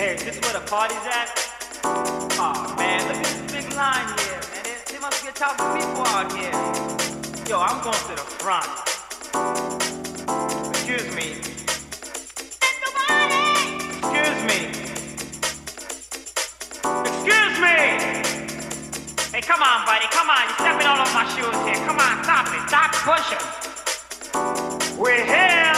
Hey, is this where the party's at? Aw, man, look at this big line here, man. There, there must be a thousand people out here. Yo, I'm going to the front. Excuse me. Excuse me. Excuse me! Hey, come on, buddy, come on. You're stepping all over my shoes here. Come on, stop it. Stop pushing. We're here.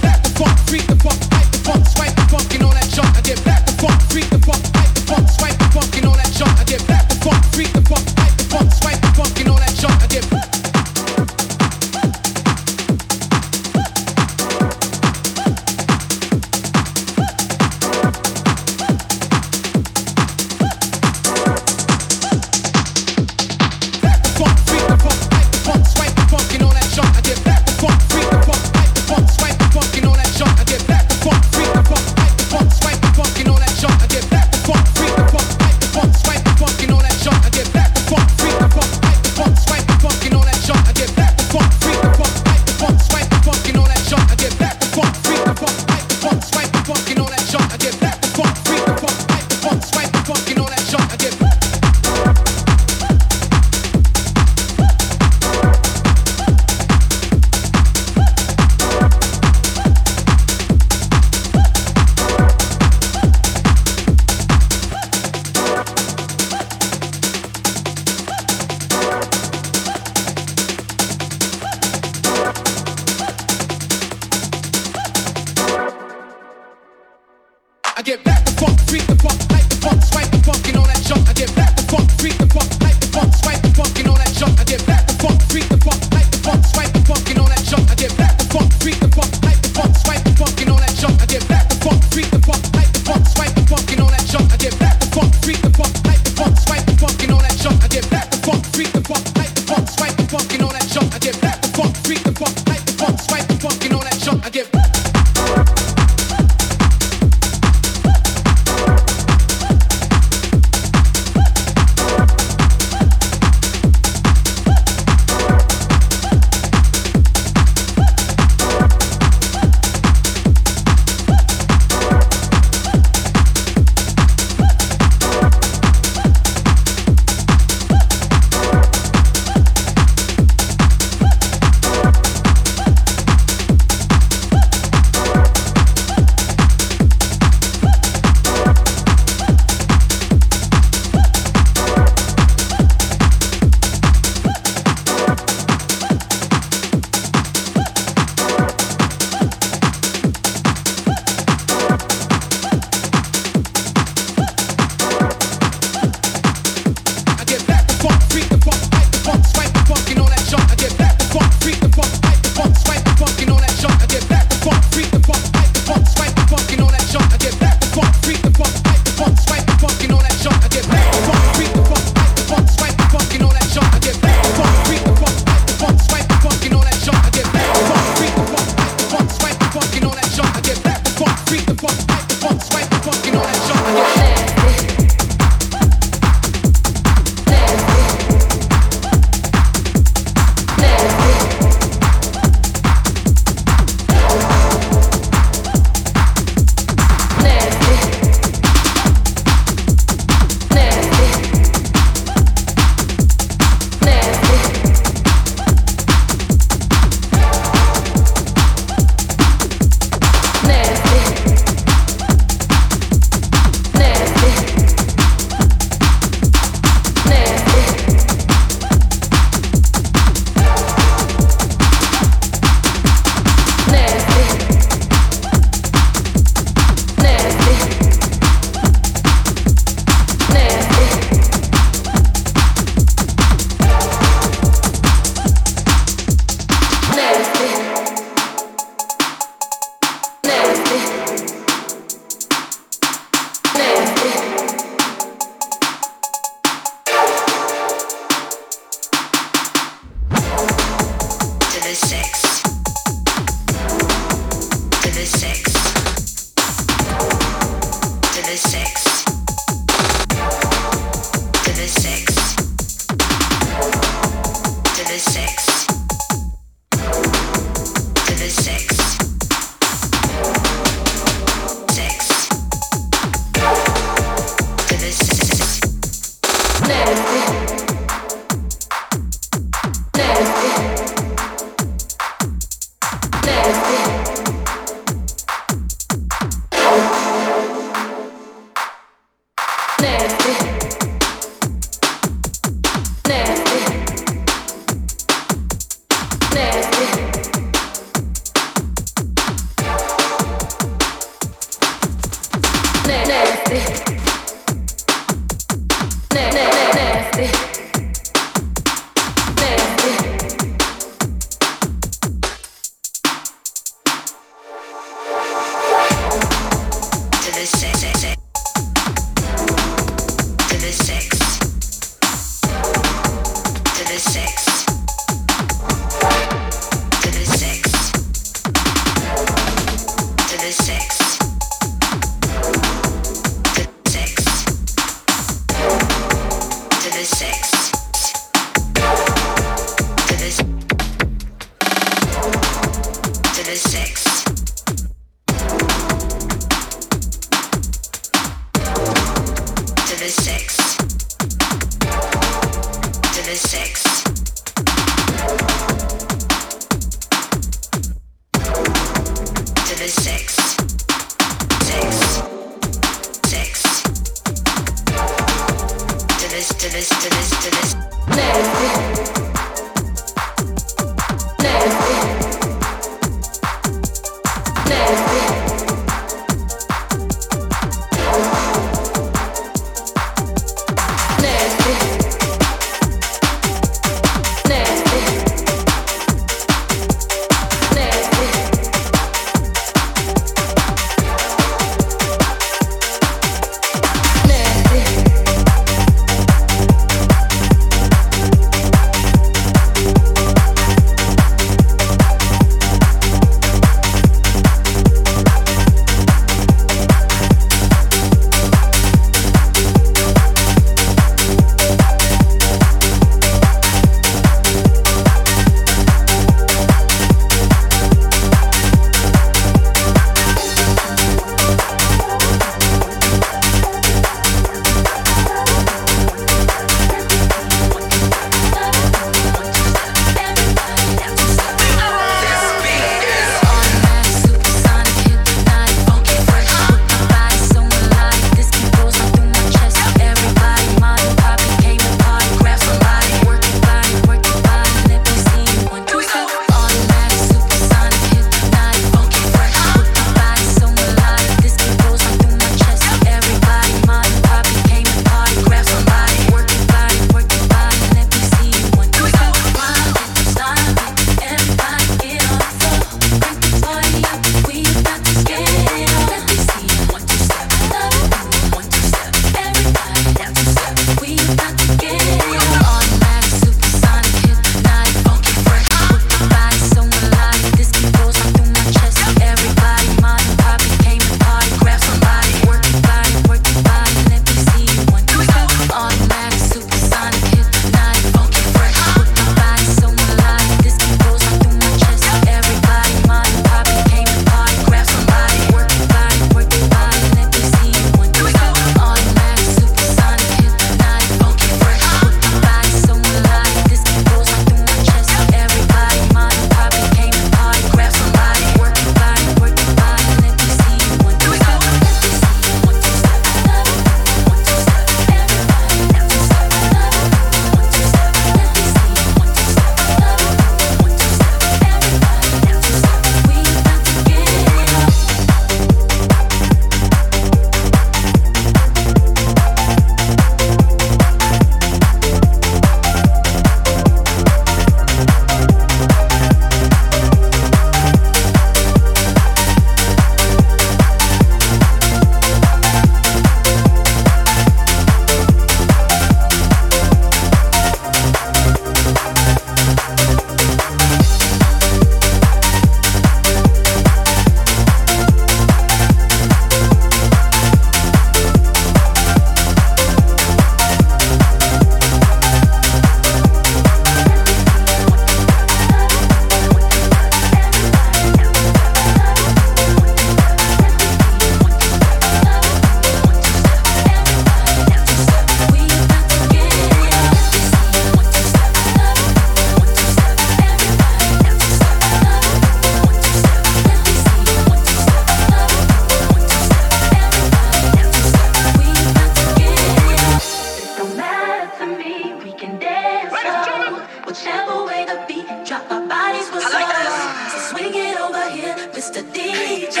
Mr. DJ,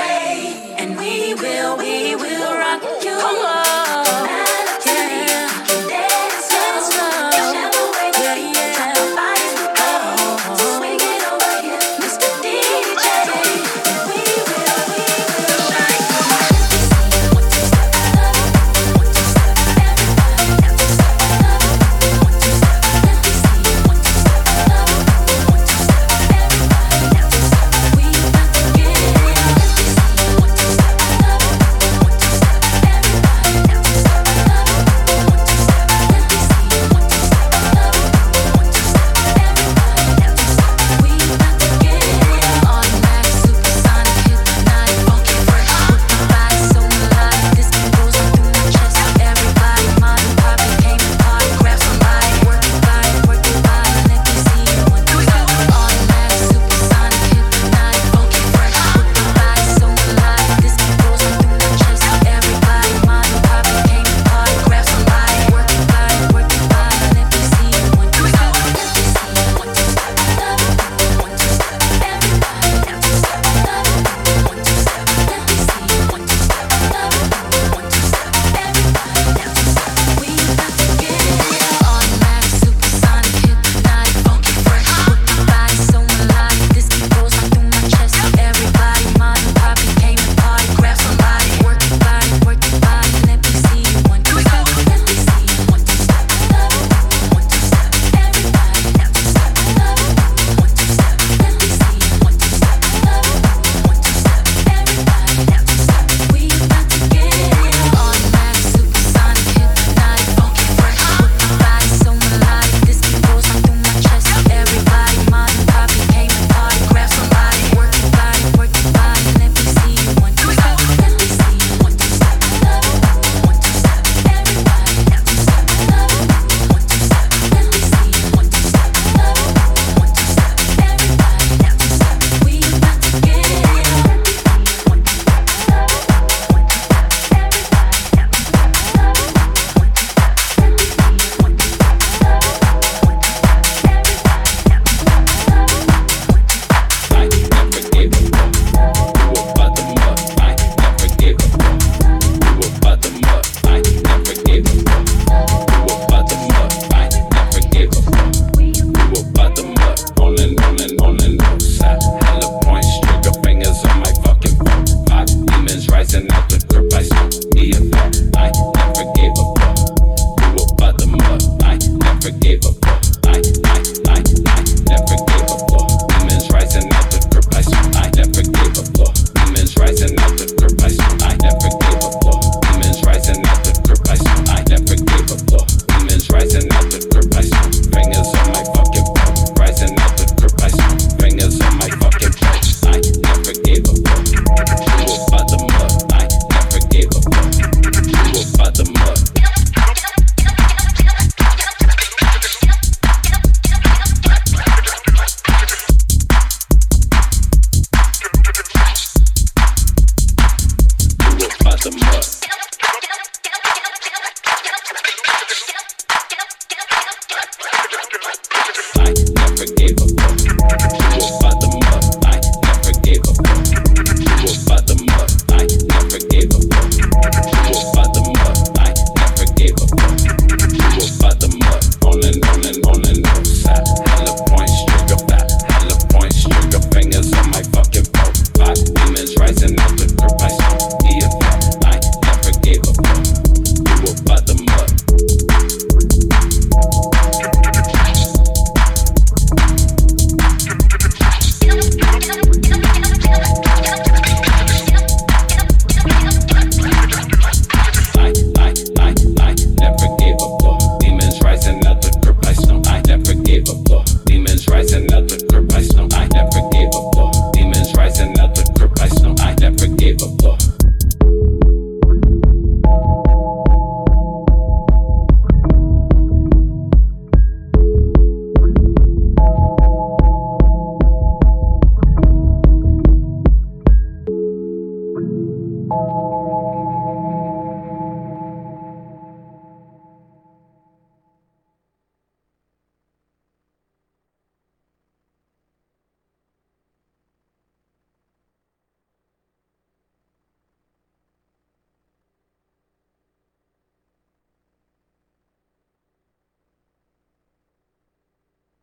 and we will. win.